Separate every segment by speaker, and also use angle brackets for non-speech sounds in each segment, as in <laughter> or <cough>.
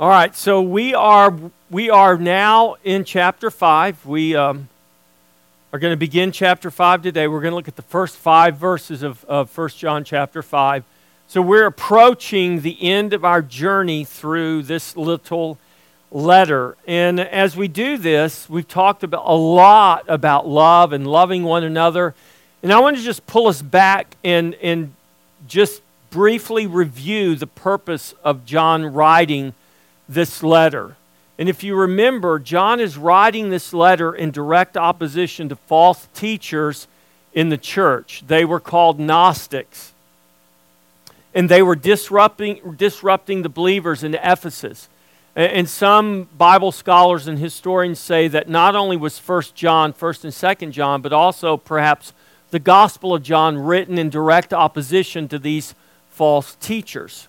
Speaker 1: All right, so we are we are now in chapter five. We um, are going to begin chapter five today. We're going to look at the first five verses of, of 1 John chapter five. So we're approaching the end of our journey through this little letter. And as we do this, we've talked about a lot about love and loving one another. And I want to just pull us back and, and just briefly review the purpose of John writing this letter. And if you remember, John is writing this letter in direct opposition to false teachers in the church. They were called Gnostics. And they were disrupting, disrupting the believers in Ephesus. And some Bible scholars and historians say that not only was 1 John, 1st and 2nd John, but also perhaps the Gospel of John written in direct opposition to these false teachers.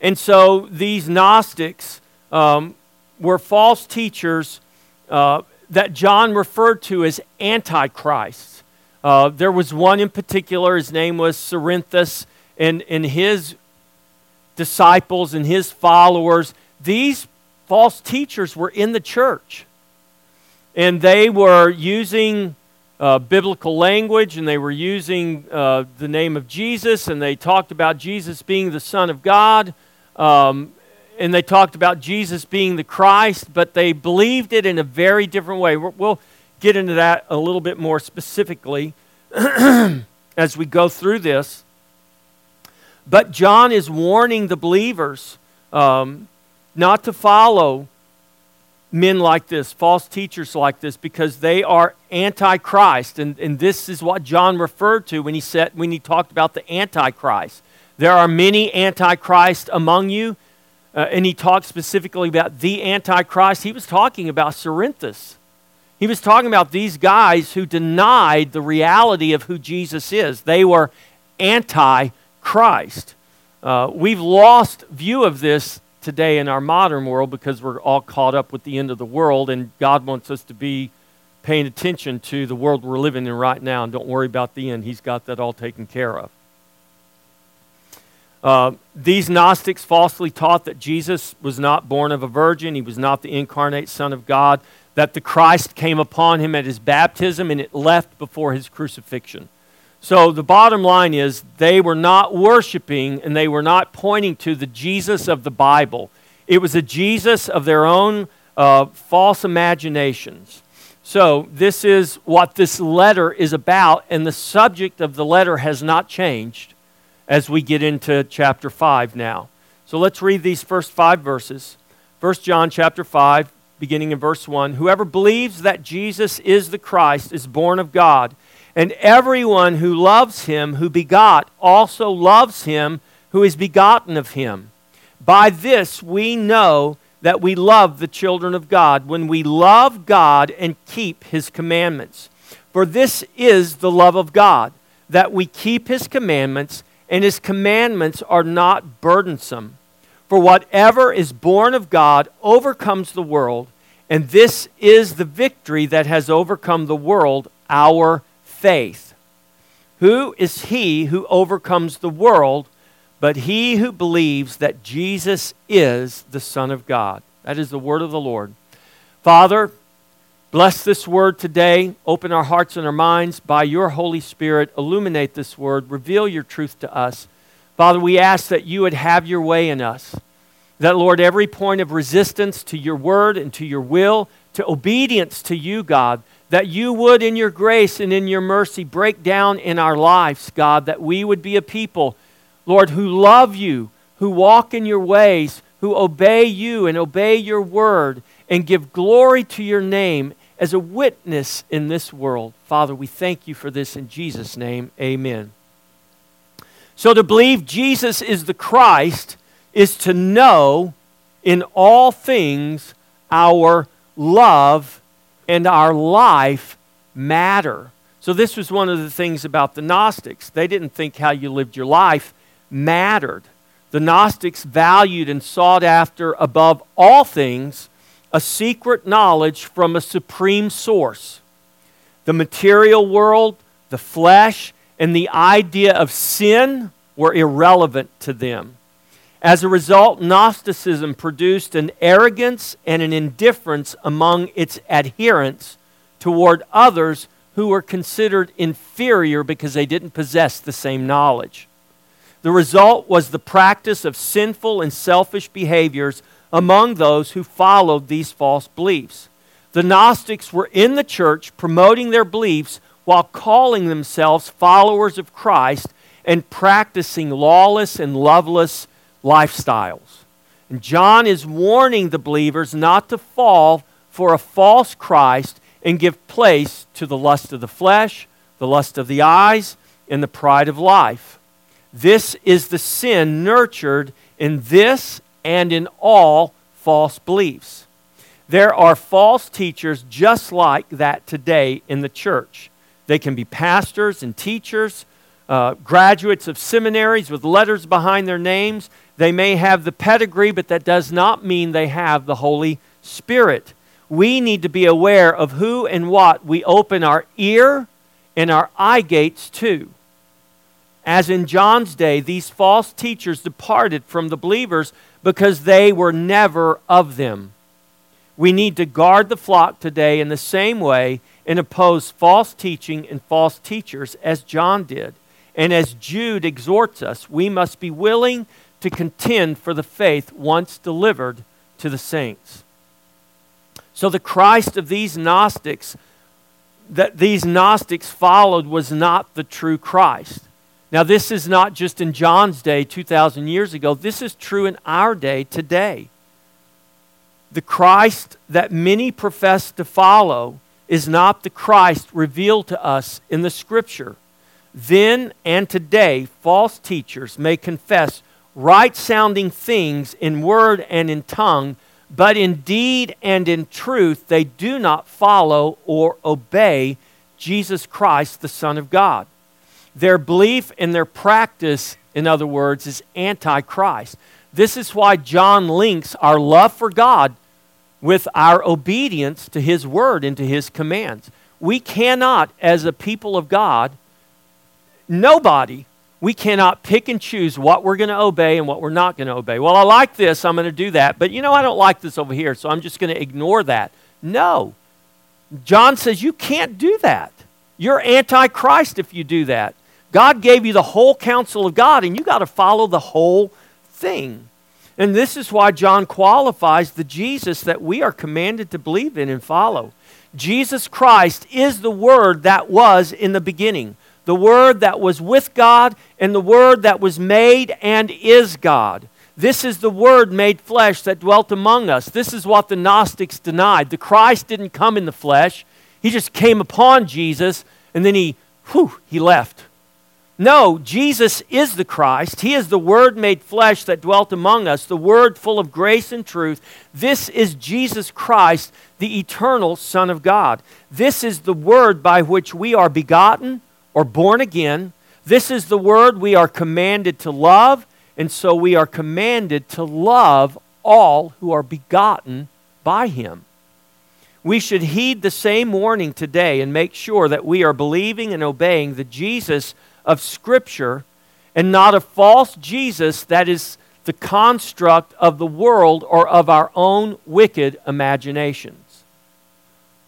Speaker 1: And so these Gnostics um, were false teachers uh, that John referred to as antichrists. Uh, there was one in particular, his name was Cerinthus, and, and his disciples and his followers, these false teachers were in the church. And they were using uh, biblical language and they were using uh, the name of Jesus and they talked about Jesus being the Son of God. Um, and they talked about Jesus being the Christ, but they believed it in a very different way. We'll get into that a little bit more specifically <clears throat> as we go through this. But John is warning the believers um, not to follow men like this, false teachers like this, because they are antichrist. And, and this is what John referred to when he said when he talked about the antichrist. There are many antichrist among you. Uh, and he talked specifically about the antichrist. He was talking about Cerinthus. He was talking about these guys who denied the reality of who Jesus is. They were anti-Christ. Uh, we've lost view of this today in our modern world because we're all caught up with the end of the world, and God wants us to be paying attention to the world we're living in right now. And don't worry about the end, He's got that all taken care of. Uh, these Gnostics falsely taught that Jesus was not born of a virgin, he was not the incarnate Son of God, that the Christ came upon him at his baptism and it left before his crucifixion. So the bottom line is they were not worshiping and they were not pointing to the Jesus of the Bible. It was a Jesus of their own uh, false imaginations. So, this is what this letter is about, and the subject of the letter has not changed as we get into chapter 5 now. So let's read these first five verses. 1 John chapter 5, beginning in verse 1. Whoever believes that Jesus is the Christ is born of God, and everyone who loves him who begot also loves him who is begotten of him. By this we know that we love the children of God, when we love God and keep his commandments. For this is the love of God, that we keep his commandments and his commandments are not burdensome. For whatever is born of God overcomes the world, and this is the victory that has overcome the world, our faith. Who is he who overcomes the world but he who believes that Jesus is the Son of God? That is the word of the Lord. Father, Bless this word today. Open our hearts and our minds by your Holy Spirit. Illuminate this word. Reveal your truth to us. Father, we ask that you would have your way in us. That, Lord, every point of resistance to your word and to your will, to obedience to you, God, that you would, in your grace and in your mercy, break down in our lives, God, that we would be a people, Lord, who love you, who walk in your ways, who obey you and obey your word, and give glory to your name as a witness in this world. Father, we thank you for this in Jesus' name. Amen. So, to believe Jesus is the Christ is to know in all things our love and our life matter. So, this was one of the things about the Gnostics. They didn't think how you lived your life mattered. The Gnostics valued and sought after, above all things, a secret knowledge from a supreme source. The material world, the flesh, and the idea of sin were irrelevant to them. As a result, Gnosticism produced an arrogance and an indifference among its adherents toward others who were considered inferior because they didn't possess the same knowledge. The result was the practice of sinful and selfish behaviors among those who followed these false beliefs. The Gnostics were in the church promoting their beliefs while calling themselves followers of Christ and practicing lawless and loveless lifestyles. And John is warning the believers not to fall for a false Christ and give place to the lust of the flesh, the lust of the eyes, and the pride of life. This is the sin nurtured in this and in all false beliefs. There are false teachers just like that today in the church. They can be pastors and teachers, uh, graduates of seminaries with letters behind their names. They may have the pedigree, but that does not mean they have the Holy Spirit. We need to be aware of who and what we open our ear and our eye gates to. As in John's day, these false teachers departed from the believers because they were never of them. We need to guard the flock today in the same way and oppose false teaching and false teachers as John did. And as Jude exhorts us, we must be willing to contend for the faith once delivered to the saints. So the Christ of these Gnostics that these Gnostics followed was not the true Christ. Now, this is not just in John's day 2,000 years ago, this is true in our day today. The Christ that many profess to follow is not the Christ revealed to us in the Scripture. Then and today, false teachers may confess right sounding things in word and in tongue, but in deed and in truth, they do not follow or obey Jesus Christ, the Son of God. Their belief and their practice, in other words, is antichrist. This is why John links our love for God with our obedience to His word and to His commands. We cannot, as a people of God, nobody, we cannot pick and choose what we're going to obey and what we're not going to obey. Well, I like this, I'm going to do that, but you know, I don't like this over here, so I'm just going to ignore that. No. John says you can't do that. You're antichrist if you do that. God gave you the whole counsel of God, and you got to follow the whole thing. And this is why John qualifies the Jesus that we are commanded to believe in and follow. Jesus Christ is the Word that was in the beginning, the Word that was with God, and the Word that was made and is God. This is the Word made flesh that dwelt among us. This is what the Gnostics denied. The Christ didn't come in the flesh, He just came upon Jesus, and then He, whew, He left. No, Jesus is the Christ. He is the Word made flesh that dwelt among us, the Word full of grace and truth. This is Jesus Christ, the eternal Son of God. This is the Word by which we are begotten or born again. This is the Word we are commanded to love, and so we are commanded to love all who are begotten by Him. We should heed the same warning today and make sure that we are believing and obeying the Jesus of Scripture and not a false Jesus that is the construct of the world or of our own wicked imaginations.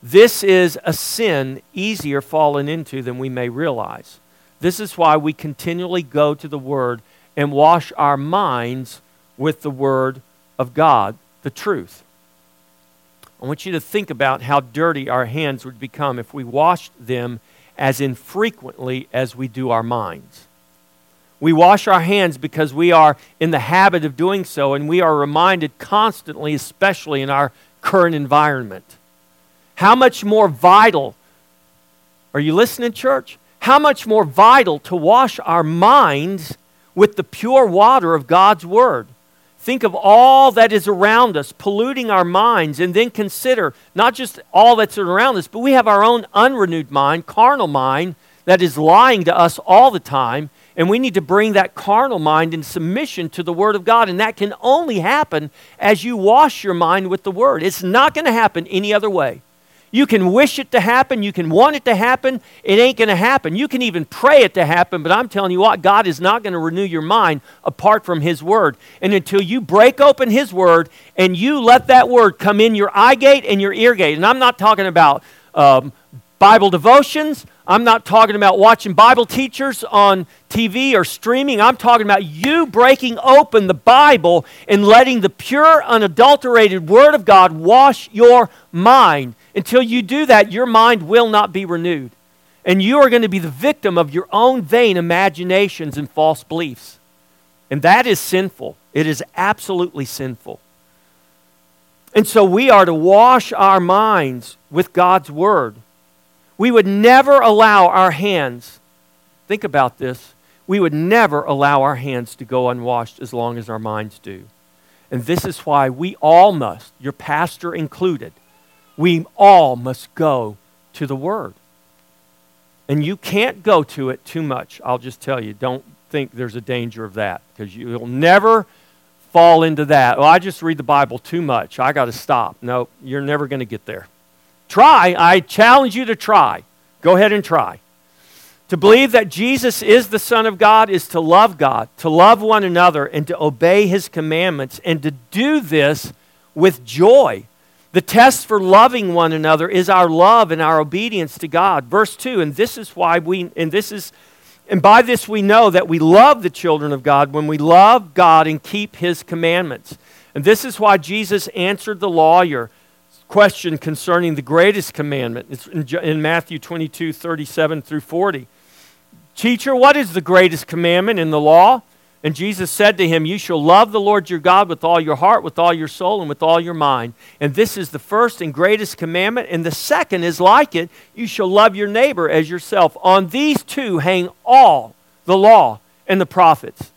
Speaker 1: This is a sin easier fallen into than we may realize. This is why we continually go to the Word and wash our minds with the Word of God, the truth. I want you to think about how dirty our hands would become if we washed them as infrequently as we do our minds. We wash our hands because we are in the habit of doing so, and we are reminded constantly, especially in our current environment. How much more vital, are you listening, church? How much more vital to wash our minds with the pure water of God's Word. Think of all that is around us, polluting our minds, and then consider not just all that's around us, but we have our own unrenewed mind, carnal mind, that is lying to us all the time. And we need to bring that carnal mind in submission to the Word of God. And that can only happen as you wash your mind with the Word. It's not going to happen any other way. You can wish it to happen. You can want it to happen. It ain't going to happen. You can even pray it to happen, but I'm telling you what, God is not going to renew your mind apart from His Word. And until you break open His Word and you let that Word come in your eye gate and your ear gate, and I'm not talking about um, Bible devotions, I'm not talking about watching Bible teachers on TV or streaming. I'm talking about you breaking open the Bible and letting the pure, unadulterated Word of God wash your mind. Until you do that, your mind will not be renewed. And you are going to be the victim of your own vain imaginations and false beliefs. And that is sinful. It is absolutely sinful. And so we are to wash our minds with God's Word. We would never allow our hands, think about this, we would never allow our hands to go unwashed as long as our minds do. And this is why we all must, your pastor included, we all must go to the Word. And you can't go to it too much. I'll just tell you, don't think there's a danger of that because you'll never fall into that. Well, I just read the Bible too much. I got to stop. No, you're never going to get there. Try. I challenge you to try. Go ahead and try. To believe that Jesus is the Son of God is to love God, to love one another, and to obey His commandments, and to do this with joy. The test for loving one another is our love and our obedience to God. Verse 2, and this is why we, and this is, and by this we know that we love the children of God when we love God and keep His commandments. And this is why Jesus answered the lawyer question concerning the greatest commandment. It's in, in Matthew 22, 37 through 40. Teacher, what is the greatest commandment in the law? And Jesus said to him, You shall love the Lord your God with all your heart, with all your soul, and with all your mind. And this is the first and greatest commandment. And the second is like it you shall love your neighbor as yourself. On these two hang all the law and the prophets.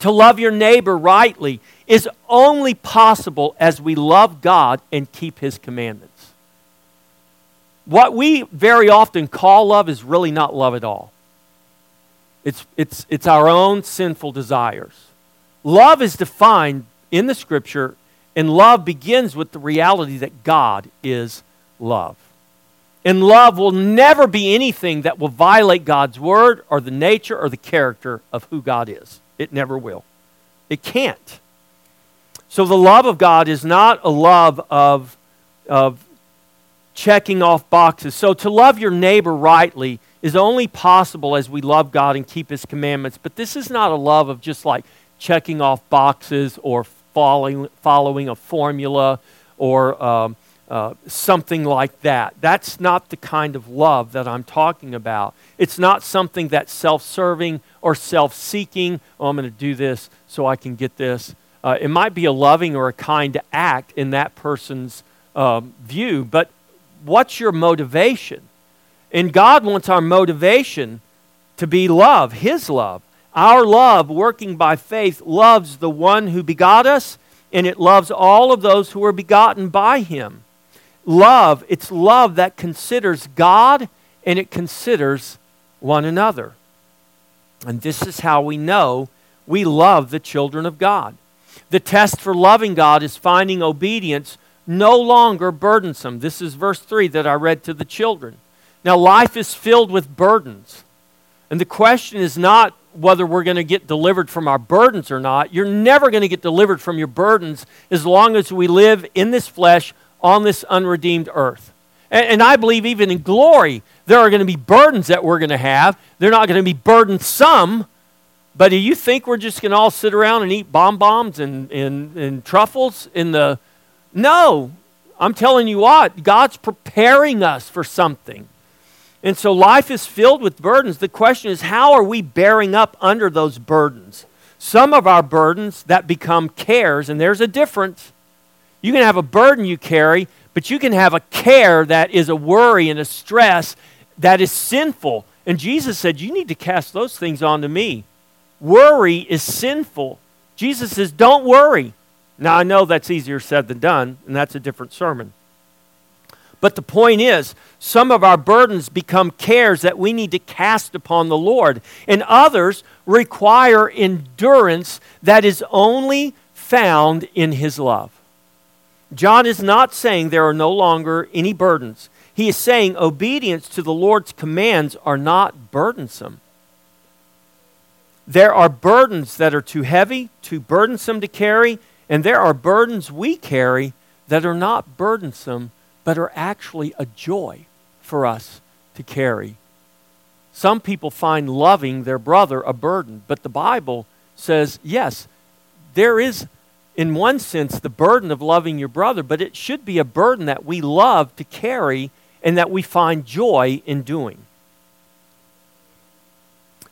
Speaker 1: To love your neighbor rightly is only possible as we love God and keep His commandments. What we very often call love is really not love at all. It's, it's, it's our own sinful desires. Love is defined in the scripture, and love begins with the reality that God is love. And love will never be anything that will violate God's word or the nature or the character of who God is. It never will. It can't. So the love of God is not a love of, of checking off boxes. So to love your neighbor rightly is only possible as we love God and keep his commandments. But this is not a love of just like checking off boxes or following, following a formula or um, uh, something like that. That's not the kind of love that I'm talking about. It's not something that's self serving or self seeking. Oh, I'm going to do this so I can get this. Uh, it might be a loving or a kind act in that person's um, view, but what's your motivation? And God wants our motivation to be love, His love. Our love, working by faith, loves the one who begot us, and it loves all of those who are begotten by Him. Love, it's love that considers God and it considers one another. And this is how we know we love the children of God. The test for loving God is finding obedience no longer burdensome. This is verse 3 that I read to the children. Now, life is filled with burdens. And the question is not whether we're going to get delivered from our burdens or not. You're never going to get delivered from your burdens as long as we live in this flesh on this unredeemed earth. And, and I believe even in glory, there are going to be burdens that we're going to have. They're not going to be burdensome, but do you think we're just going to all sit around and eat bonbons and, and, and truffles in the. No. I'm telling you what, God's preparing us for something. And so life is filled with burdens. The question is, how are we bearing up under those burdens? Some of our burdens that become cares, and there's a difference. You can have a burden you carry, but you can have a care that is a worry and a stress that is sinful. And Jesus said, You need to cast those things onto me. Worry is sinful. Jesus says, Don't worry. Now, I know that's easier said than done, and that's a different sermon. But the point is, some of our burdens become cares that we need to cast upon the Lord, and others require endurance that is only found in His love. John is not saying there are no longer any burdens. He is saying obedience to the Lord's commands are not burdensome. There are burdens that are too heavy, too burdensome to carry, and there are burdens we carry that are not burdensome, but are actually a joy for us to carry. Some people find loving their brother a burden, but the Bible says, yes, there is, in one sense, the burden of loving your brother, but it should be a burden that we love to carry and that we find joy in doing.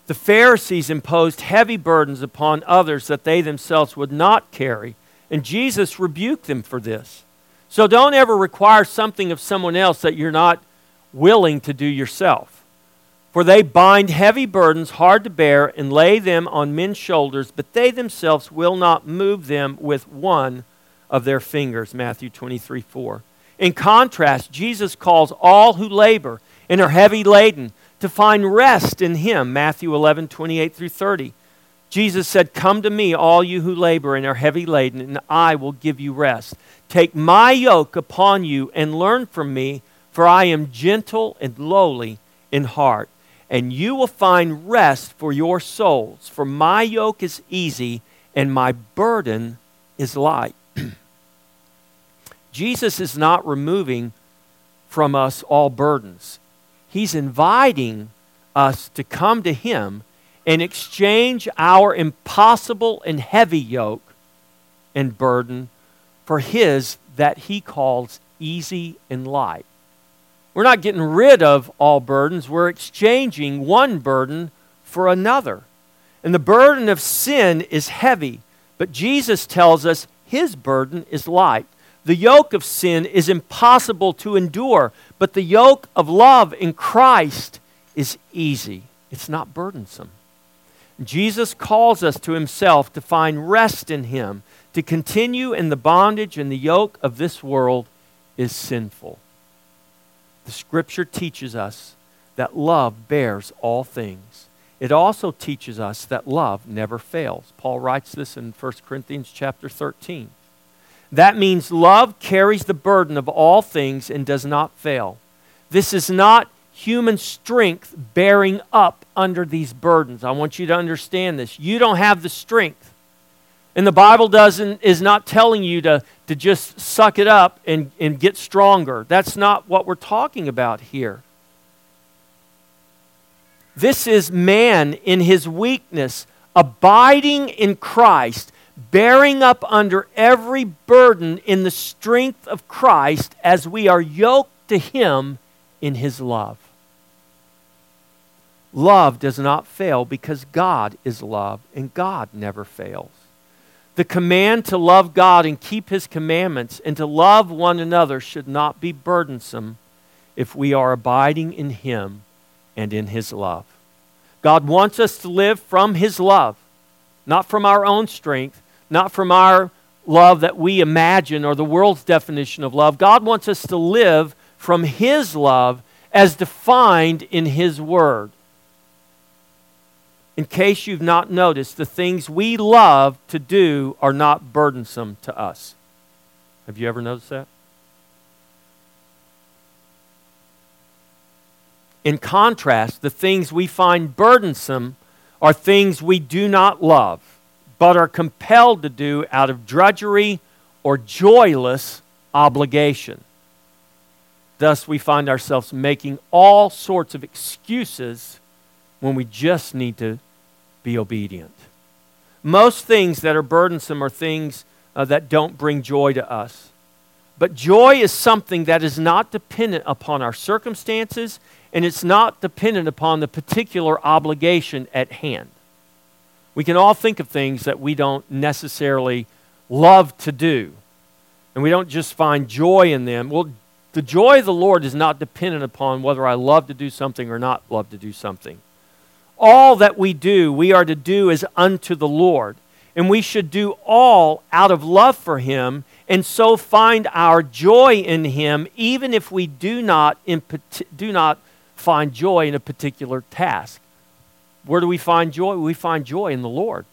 Speaker 1: The Pharisees imposed heavy burdens upon others that they themselves would not carry, and Jesus rebuked them for this. So don't ever require something of someone else that you're not willing to do yourself. For they bind heavy burdens hard to bear and lay them on men's shoulders, but they themselves will not move them with one of their fingers. Matthew 23 4. In contrast, Jesus calls all who labor and are heavy laden to find rest in Him. Matthew 11 28 through 30. Jesus said, Come to me, all you who labor and are heavy laden, and I will give you rest. Take my yoke upon you and learn from me, for I am gentle and lowly in heart and you will find rest for your souls. For my yoke is easy and my burden is light. <clears throat> Jesus is not removing from us all burdens. He's inviting us to come to Him and exchange our impossible and heavy yoke and burden for His that He calls easy and light. We're not getting rid of all burdens, we're exchanging one burden for another. And the burden of sin is heavy, but Jesus tells us his burden is light. The yoke of sin is impossible to endure, but the yoke of love in Christ is easy. It's not burdensome. Jesus calls us to himself to find rest in him. To continue in the bondage and the yoke of this world is sinful. The scripture teaches us that love bears all things. It also teaches us that love never fails. Paul writes this in 1 Corinthians chapter 13. That means love carries the burden of all things and does not fail. This is not human strength bearing up under these burdens. I want you to understand this. You don't have the strength. And the Bible doesn't, is not telling you to, to just suck it up and, and get stronger. That's not what we're talking about here. This is man in his weakness, abiding in Christ, bearing up under every burden in the strength of Christ as we are yoked to him in his love. Love does not fail because God is love, and God never fails. The command to love God and keep His commandments and to love one another should not be burdensome if we are abiding in Him and in His love. God wants us to live from His love, not from our own strength, not from our love that we imagine or the world's definition of love. God wants us to live from His love as defined in His Word in case you've not noticed, the things we love to do are not burdensome to us. Have you ever noticed that? In contrast, the things we find burdensome are things we do not love, but are compelled to do out of drudgery or joyless obligation. Thus, we find ourselves making all sorts of excuses when we just need to be obedient. Most things that are burdensome are things uh, that don't bring joy to us. But joy is something that is not dependent upon our circumstances and it's not dependent upon the particular obligation at hand. We can all think of things that we don't necessarily love to do, and we don't just find joy in them. Well, the joy of the Lord is not dependent upon whether I love to do something or not love to do something all that we do, we are to do as unto the Lord. And we should do all out of love for Him and so find our joy in Him, even if we do not, in, do not find joy in a particular task. Where do we find joy? We find joy in the Lord.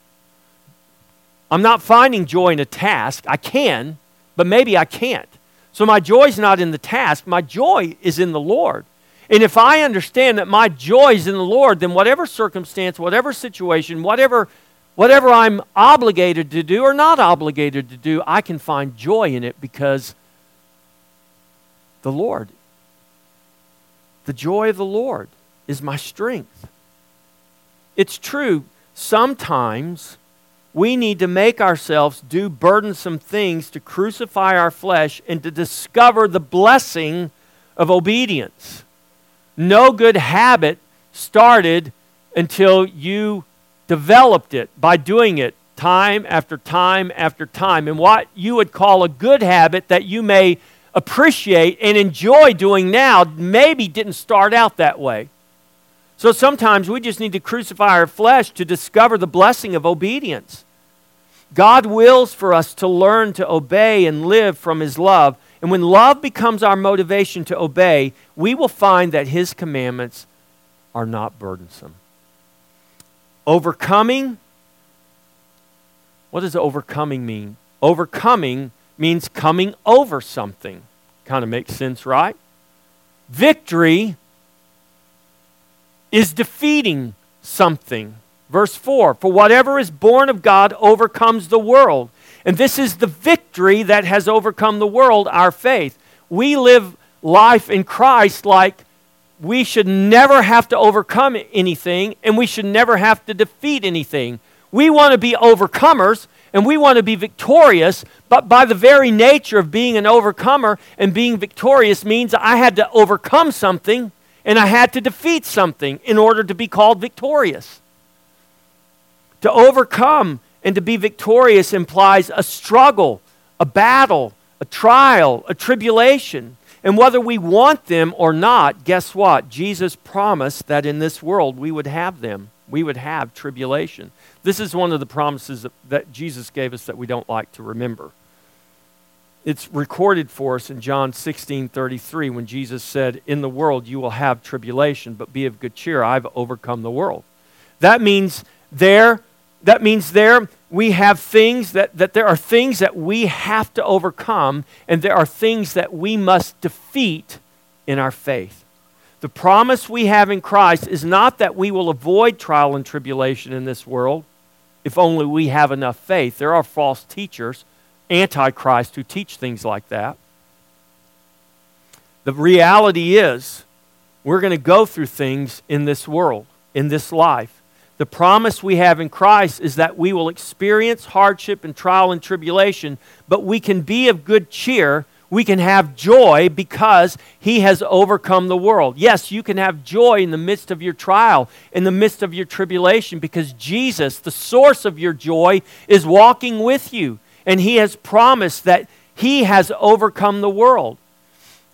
Speaker 1: I'm not finding joy in a task. I can, but maybe I can't. So my joy is not in the task, my joy is in the Lord. And if I understand that my joy is in the Lord, then whatever circumstance, whatever situation, whatever, whatever I'm obligated to do or not obligated to do, I can find joy in it because the Lord, the joy of the Lord is my strength. It's true, sometimes we need to make ourselves do burdensome things to crucify our flesh and to discover the blessing of obedience. No good habit started until you developed it by doing it time after time after time. And what you would call a good habit that you may appreciate and enjoy doing now maybe didn't start out that way. So sometimes we just need to crucify our flesh to discover the blessing of obedience. God wills for us to learn to obey and live from His love. And when love becomes our motivation to obey, we will find that His commandments are not burdensome. Overcoming, what does overcoming mean? Overcoming means coming over something. Kind of makes sense, right? Victory is defeating something. Verse 4 For whatever is born of God overcomes the world. And this is the victory that has overcome the world, our faith. We live life in Christ like we should never have to overcome anything and we should never have to defeat anything. We want to be overcomers and we want to be victorious, but by the very nature of being an overcomer and being victorious means I had to overcome something and I had to defeat something in order to be called victorious. To overcome and to be victorious implies a struggle, a battle, a trial, a tribulation. And whether we want them or not, guess what? Jesus promised that in this world we would have them. We would have tribulation. This is one of the promises that, Jesus gave us that we don't like to remember it's recorded for us in John 16 33 when Jesus said, In the world you will have tribulation, but be of good cheer. I've overcome the world. That means there, that means there we have things that, that there are things that we have to overcome, and there are things that we must defeat in our faith. The promise we have in Christ is not that we will avoid trial and tribulation in this world if only we have enough faith. There are false teachers antichrist who teach things like that. The reality is, we're going to go through things in this world, in this life. The promise we have in Christ is that we will experience hardship and trial and tribulation, but we can be of good cheer. We can have joy because He has overcome the world. Yes, you can have joy in the midst of your trial, in the midst of your tribulation, because Jesus, the source of your joy, is walking with you and he has promised that he has overcome the world.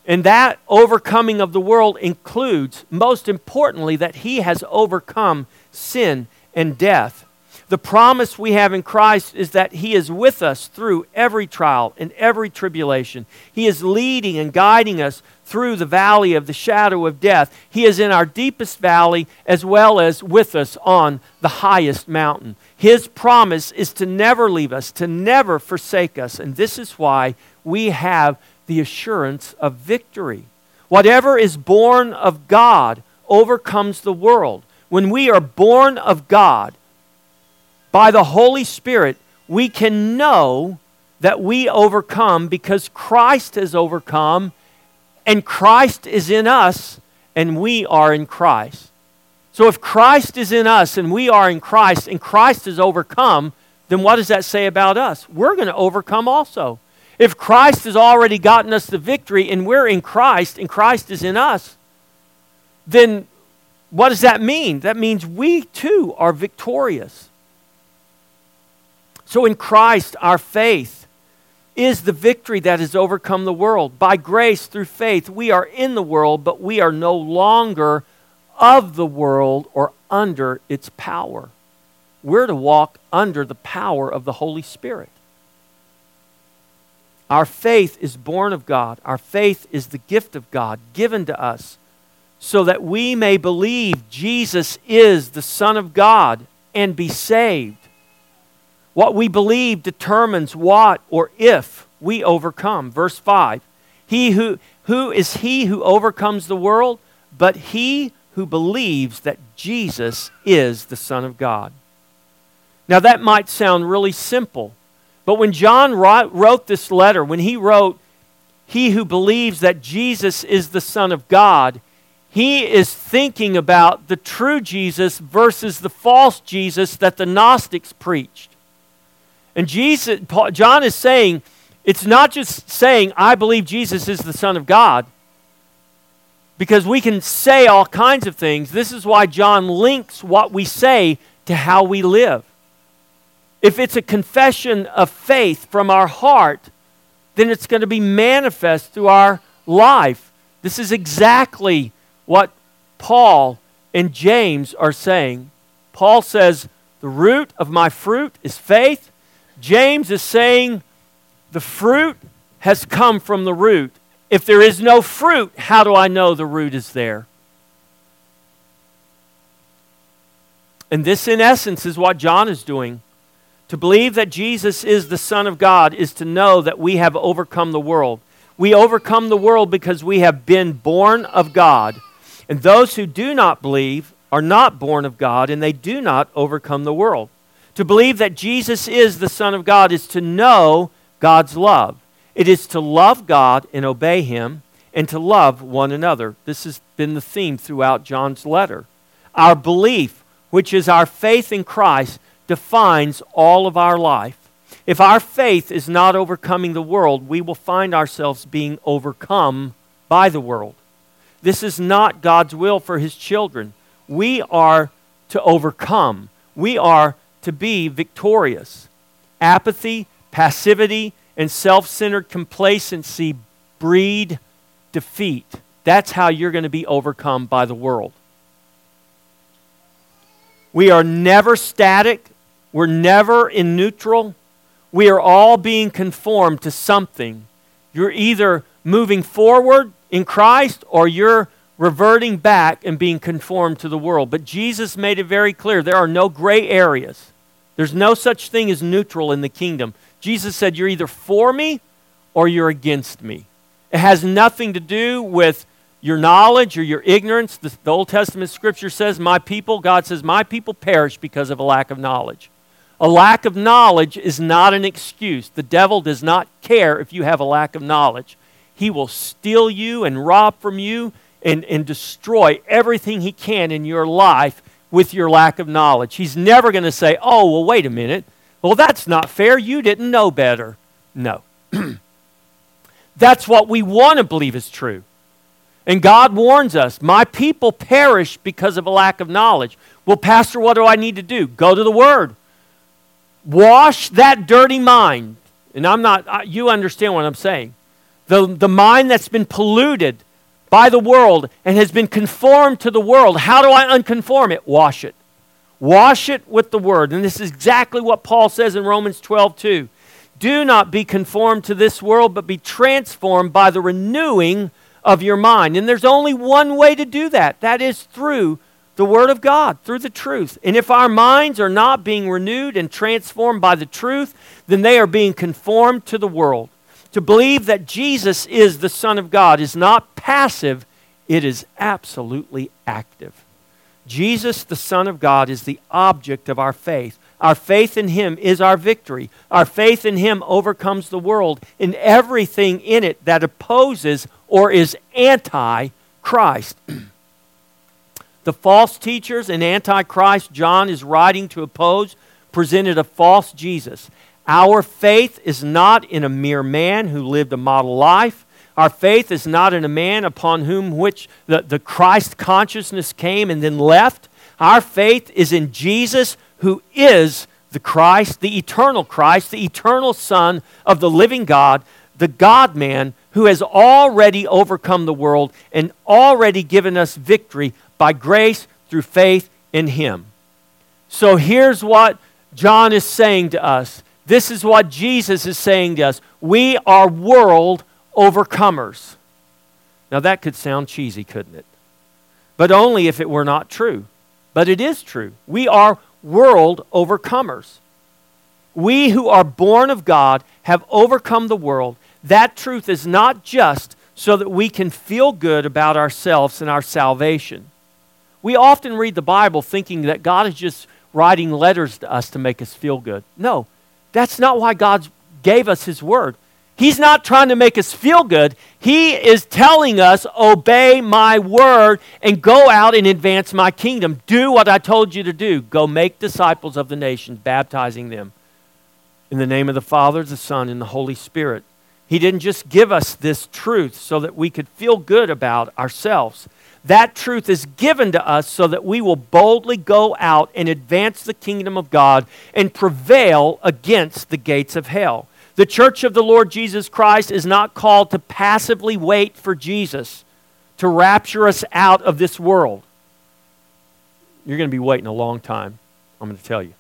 Speaker 1: And that overcoming of the world includes, most importantly, that he has overcome sin and death. The promise we have in Christ is that He is with us through every trial and every tribulation. He is leading and guiding us through the valley of the shadow of death. He is in our deepest valley as well as with us on the highest mountain. His promise is to never leave us, to never forsake us. And this is why we have the assurance of victory. Whatever is born of God overcomes the world. When we are born of God, by the Holy Spirit, we can know that we overcome because Christ has overcome and Christ is in us and we are in Christ. So if Christ is in us and we are in Christ and Christ has overcome, then what does that say about us? We're going to overcome also. If Christ has already gotten us the victory and we're in Christ and Christ is in us, then what does that mean? That means we too are victorious. So in Christ, our faith is the victory that has overcome the world. By grace, through faith, we are in the world, but we are no longer of the world or under its power. We're to walk under the power of the Holy Spirit. Our faith is born of God. Our faith is the gift of God given to us so that we may believe Jesus is the Son of God and be saved. What we believe determines what or if we overcome. Verse 5 he who, who is he who overcomes the world? But he who believes that Jesus is the Son of God. Now, that might sound really simple, but when John wrote this letter, when he wrote, He who believes that Jesus is the Son of God, he is thinking about the true Jesus versus the false Jesus that the Gnostics preached. And Jesus, John is saying, it's not just saying, I believe Jesus is the Son of God, because we can say all kinds of things. This is why John links what we say to how we live. If it's a confession of faith from our heart, then it's going to be manifest through our life. This is exactly what Paul and James are saying. Paul says, The root of my fruit is faith. James is saying, the fruit has come from the root. If there is no fruit, how do I know the root is there? And this, in essence, is what John is doing. To believe that Jesus is the Son of God is to know that we have overcome the world. We overcome the world because we have been born of God. And those who do not believe are not born of God, and they do not overcome the world. To believe that Jesus is the Son of God is to know God's love. It is to love God and obey Him and to love one another. This has been the theme throughout John's letter. Our belief, which is our faith in Christ, defines all of our life. If our faith is not overcoming the world, we will find ourselves being overcome by the world. This is not God's will for His children. We are to overcome, we are to be victorious. Apathy, Passivity and self centered complacency breed defeat. That's how you're going to be overcome by the world. We are never static, we're never in neutral. We are all being conformed to something. You're either moving forward in Christ or you're reverting back and being conformed to the world. But Jesus made it very clear there are no gray areas. There's no such thing as neutral in the kingdom. Jesus said, You're either for me or you're against me. It has nothing to do with your knowledge or your ignorance. The, the, Old Testament scripture says, My people, God says, My people perish because of a lack of knowledge. A lack of knowledge is not an excuse. The devil does not care if you have a lack of knowledge. He will steal you and rob from you and, and destroy everything he can in your life with your lack of knowledge. He's never going to say, Oh, well, wait a minute. Well, that's not fair. You didn't know better. No. <clears throat> that's what we want to believe is true. And God warns us, My people perish because of a lack of knowledge. Well, Pastor, what do I need to do? Go to the Word. Wash that dirty mind. And I'm not, you understand what I'm saying. The, the mind that's been polluted by the world and has been conformed to the world. How do I unconform it? Wash it. Wash it with the word. And this is exactly what Paul says in Romans 12, 2. Do not be conformed to this world, but be transformed by the renewing of your mind. And there's only one way to do that that is through the Word of God, through the truth. And if our minds are not being renewed and transformed by the truth, then they are being conformed to the world. To believe that Jesus is the Son of God is not passive, it is absolutely active. Jesus, the Son of God, is the object of our faith. Our faith in Him is our victory. Our faith in Him overcomes the world and everything in it that opposes or is anti Christ. <clears throat> the false teachers and antichrist John is writing to oppose presented a false Jesus. Our faith is not in a mere man who lived a model life. Our faith is not in a man upon whom which the, the Christ consciousness came and then left. Our faith is in Jesus who is the Christ, the eternal Christ, the eternal Son of the living God, the God man who has already overcome the world and already given us victory by grace through faith in him. So here's what John is saying to us. This is what Jesus is saying to us. We are world overcomers. Now, that could sound cheesy, couldn't it? But only if it were not true. But it is true. We are world overcomers. We who are born of God have overcome the world. That truth is not just so that we can feel good about ourselves and our salvation. We often read the Bible thinking that God is just writing letters to us to make us feel good. No, that's not why God gave us His Word. He's not trying to make us feel good. He is telling us, obey my word and go out and advance my kingdom. Do what I told you to do. Go make disciples of the nations, baptizing them in the name of the Father, the Son, and the Holy Spirit. He didn't just give us this truth so that we could feel good about ourselves. That truth is given to us so that we will boldly go out and advance the kingdom of God and prevail against the gates of hell. The church of the Lord Jesus Christ is not called to passively wait for Jesus to rapture us out of this world. You're going to be waiting a long time, I'm going to tell you.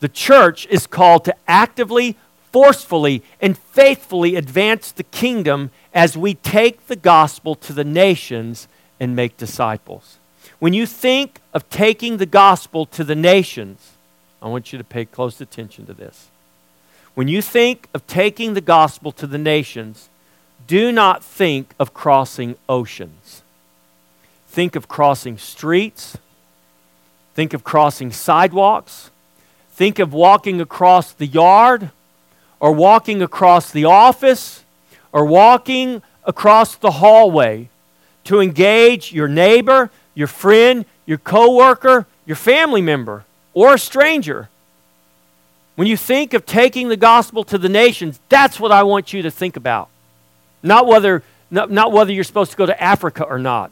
Speaker 1: The church is called to actively, forcefully, and faithfully advance the kingdom as we take the gospel to the nations and make disciples. When you think of taking the gospel to the nations, I want you to pay close attention to this. When you think of taking the gospel to the nations, do not think of crossing oceans. Think of crossing streets. Think of crossing sidewalks. Think of walking across the yard or walking across the office or walking across the hallway to engage your neighbor, your friend, your coworker, your family member, or a stranger. When you think of taking the gospel to the nations, that's what I want you to think about. Not whether, not, not whether you're supposed to go to Africa or not.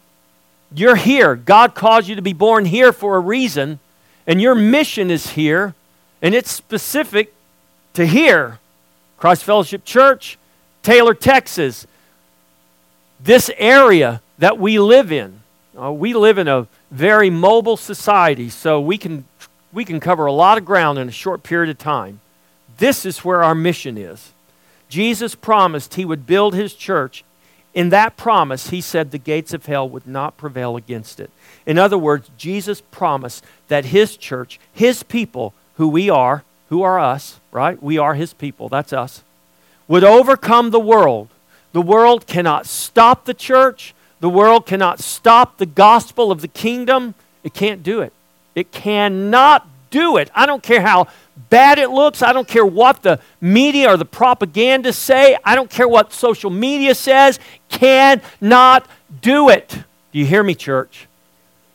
Speaker 1: You're here. God caused you to be born here for a reason, and your mission is here, and it's specific to here. Christ Fellowship Church, Taylor, Texas. This area that we live in. Uh, we live in a very mobile society, so we can we can cover a lot of ground in a short period of time. This is where our mission is. Jesus promised he would build his church. In that promise, he said the gates of hell would not prevail against it. In other words, Jesus promised that his church, his people, who we are, who are us, right? We are his people, that's us, would overcome the world. The world cannot stop the church, the world cannot stop the gospel of the kingdom. It can't do it. It cannot do it. I don't care how bad it looks. I don't care what the media or the propaganda say. I don't care what social media says. Cannot do it. Do you hear me, church?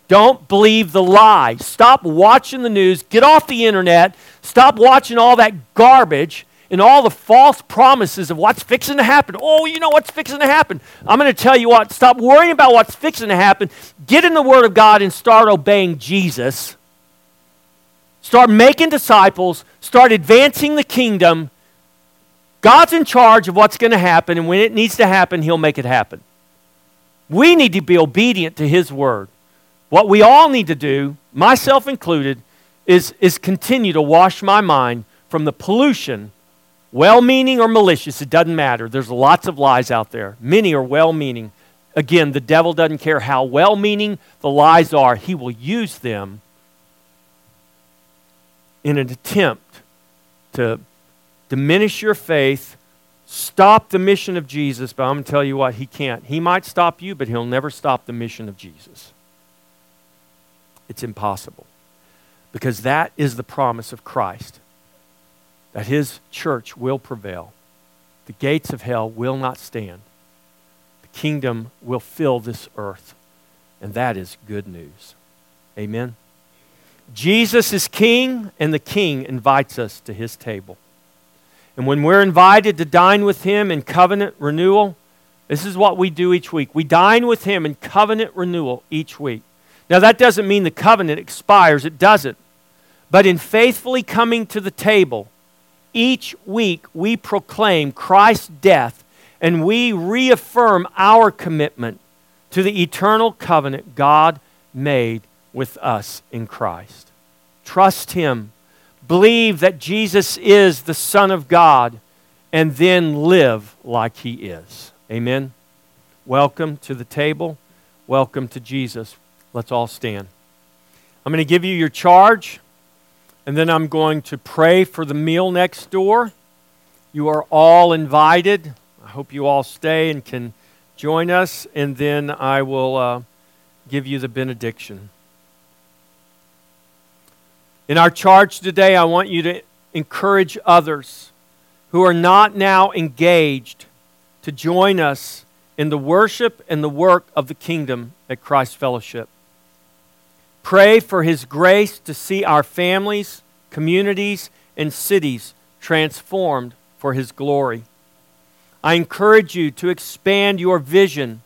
Speaker 1: Don't believe the lie. Stop watching the news. Get off the internet. Stop watching all that garbage and all the false promises of what's fixing to happen. Oh, you know what's fixing to happen. I'm going to tell you what, stop worrying about what's fixing to happen. Get in the Word of God and start obeying Jesus. Start making disciples, start advancing the kingdom. God's in charge of what's going to happen, and when it needs to happen, He'll make it happen. We need to be obedient to His Word. What we all need to do, myself included, is, is continue to wash my mind from the pollution well meaning or malicious, it doesn't matter. There's lots of lies out there. Many are well meaning. Again, the devil doesn't care how well meaning the lies are, he will use them in an attempt to diminish your faith, stop the mission of Jesus. But I'm going to tell you what, he can't. He might stop you, but he'll never stop the mission of Jesus. It's impossible because that is the promise of Christ that his church will prevail. The gates of hell will not stand. The kingdom will fill this earth. And that is good news. Amen. Jesus is king, and the king invites us to his table. And when we're invited to dine with him in covenant renewal, this is what we do each week. We dine with him in covenant renewal each week. Now, that doesn't mean the covenant expires, it doesn't. But in faithfully coming to the table, each week we proclaim Christ's death and we reaffirm our commitment to the eternal covenant God made with us in Christ. Trust Him. Believe that Jesus is the Son of God and then live like He is. Amen. Welcome to the table. Welcome to Jesus. Let's all stand. I'm going to give you your charge. And then I'm going to pray for the meal next door. You are all invited. I hope you all stay and can join us. And then I will uh, give you the benediction. In our charge today, I want you to encourage others who are not now engaged to join us in the worship and the work of the kingdom at Christ Fellowship. Pray for His grace to see our families, communities, and cities transformed for His glory. I encourage you to expand your vision.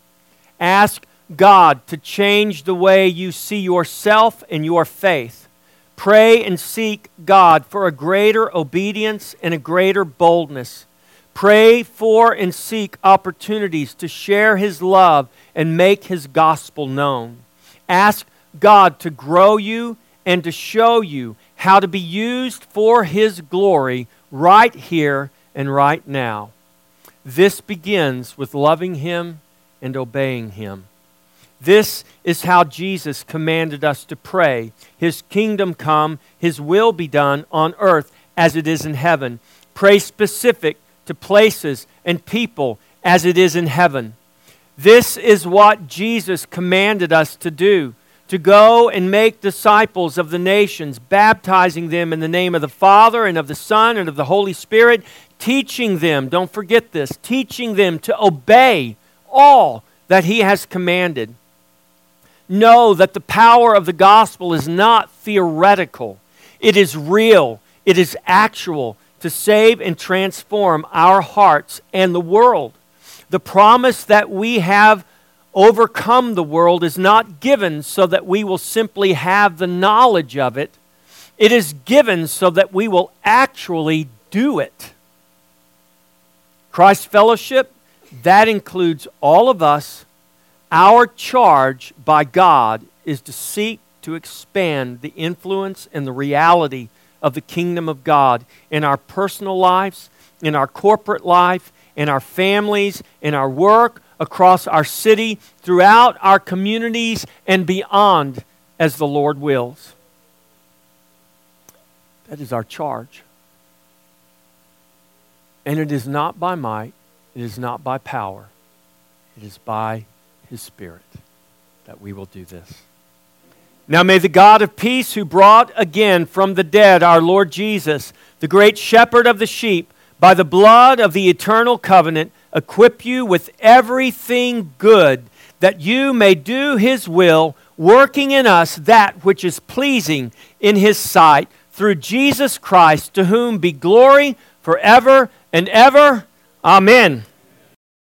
Speaker 1: Ask God to change the way you see yourself and your faith. Pray and seek God for a greater obedience and a greater boldness. Pray for and seek opportunities to share His love and make His gospel known. Ask God to grow you and to show you how to be used for His glory right here and right now. This begins with loving Him and obeying Him. This is how Jesus commanded us to pray His kingdom come, His will be done on earth as it is in heaven. Pray specific to places and people as it is in heaven. This is what Jesus commanded us to do to go and make disciples of the nations, baptizing them in the name of the Father and of the Son and of the Holy Spirit, teaching them, don't forget this, teaching them to obey all that He has commanded. Know that the power of the gospel is not theoretical, it is real, it is actual to save and transform our hearts and the world. The promise that we have overcome the world is not given so that we will simply have the knowledge of it. It is given so that we will actually do it. Christ Fellowship, that includes all of us our charge by God is to seek to expand the influence and the reality of the kingdom of God in our personal lives, in our corporate life, in our families, in our work, across our city, throughout our communities, and beyond as the Lord wills. That is our charge. And it is not by might, it is not by power, it is by his Spirit that we will do this. Now may the God of peace, who brought again from the dead our Lord Jesus, the great shepherd of the sheep, by the blood of the eternal covenant, equip you with everything good, that you may do his will, working in us that which is pleasing in his sight, through Jesus Christ, to whom be glory forever and ever. Amen.